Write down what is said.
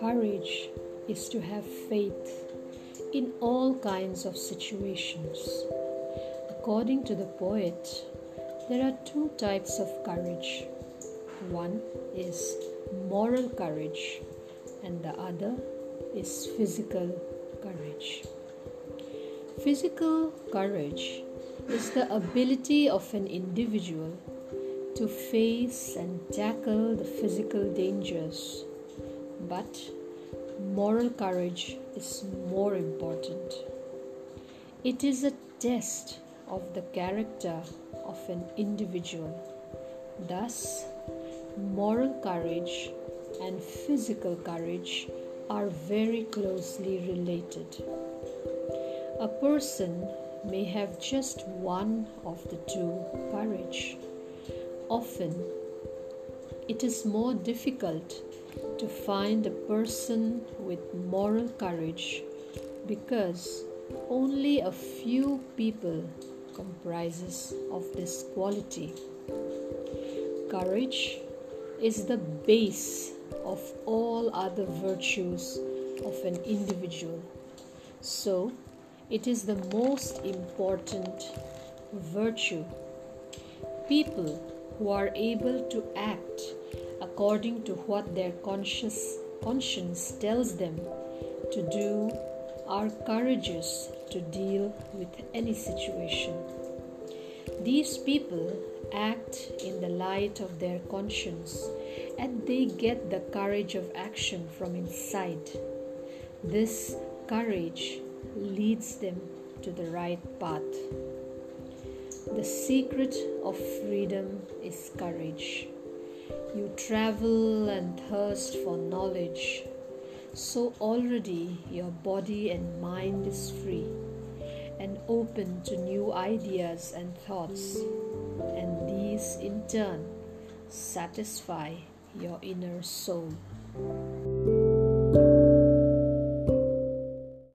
Courage is to have faith in all kinds of situations. According to the poet, there are two types of courage. One is moral courage, and the other is physical courage. Physical courage is the ability of an individual to face and tackle the physical dangers, but moral courage is more important. It is a test of the character of an individual. Thus, moral courage and physical courage are very closely related. A person may have just one of the two courage. Often, it is more difficult to find a person with moral courage because only a few people comprises of this quality. Courage is the base of all other virtues of an individual. So, it is the most important virtue. People who are able to act according to what their conscious conscience tells them to do are courageous to deal with any situation. These people act in the light of their conscience and they get the courage of action from inside. This courage leads them to the right path. The secret of freedom is courage. You travel and thirst for knowledge, so already your body and mind is free and open to new ideas and thoughts, and these in turn satisfy your inner soul.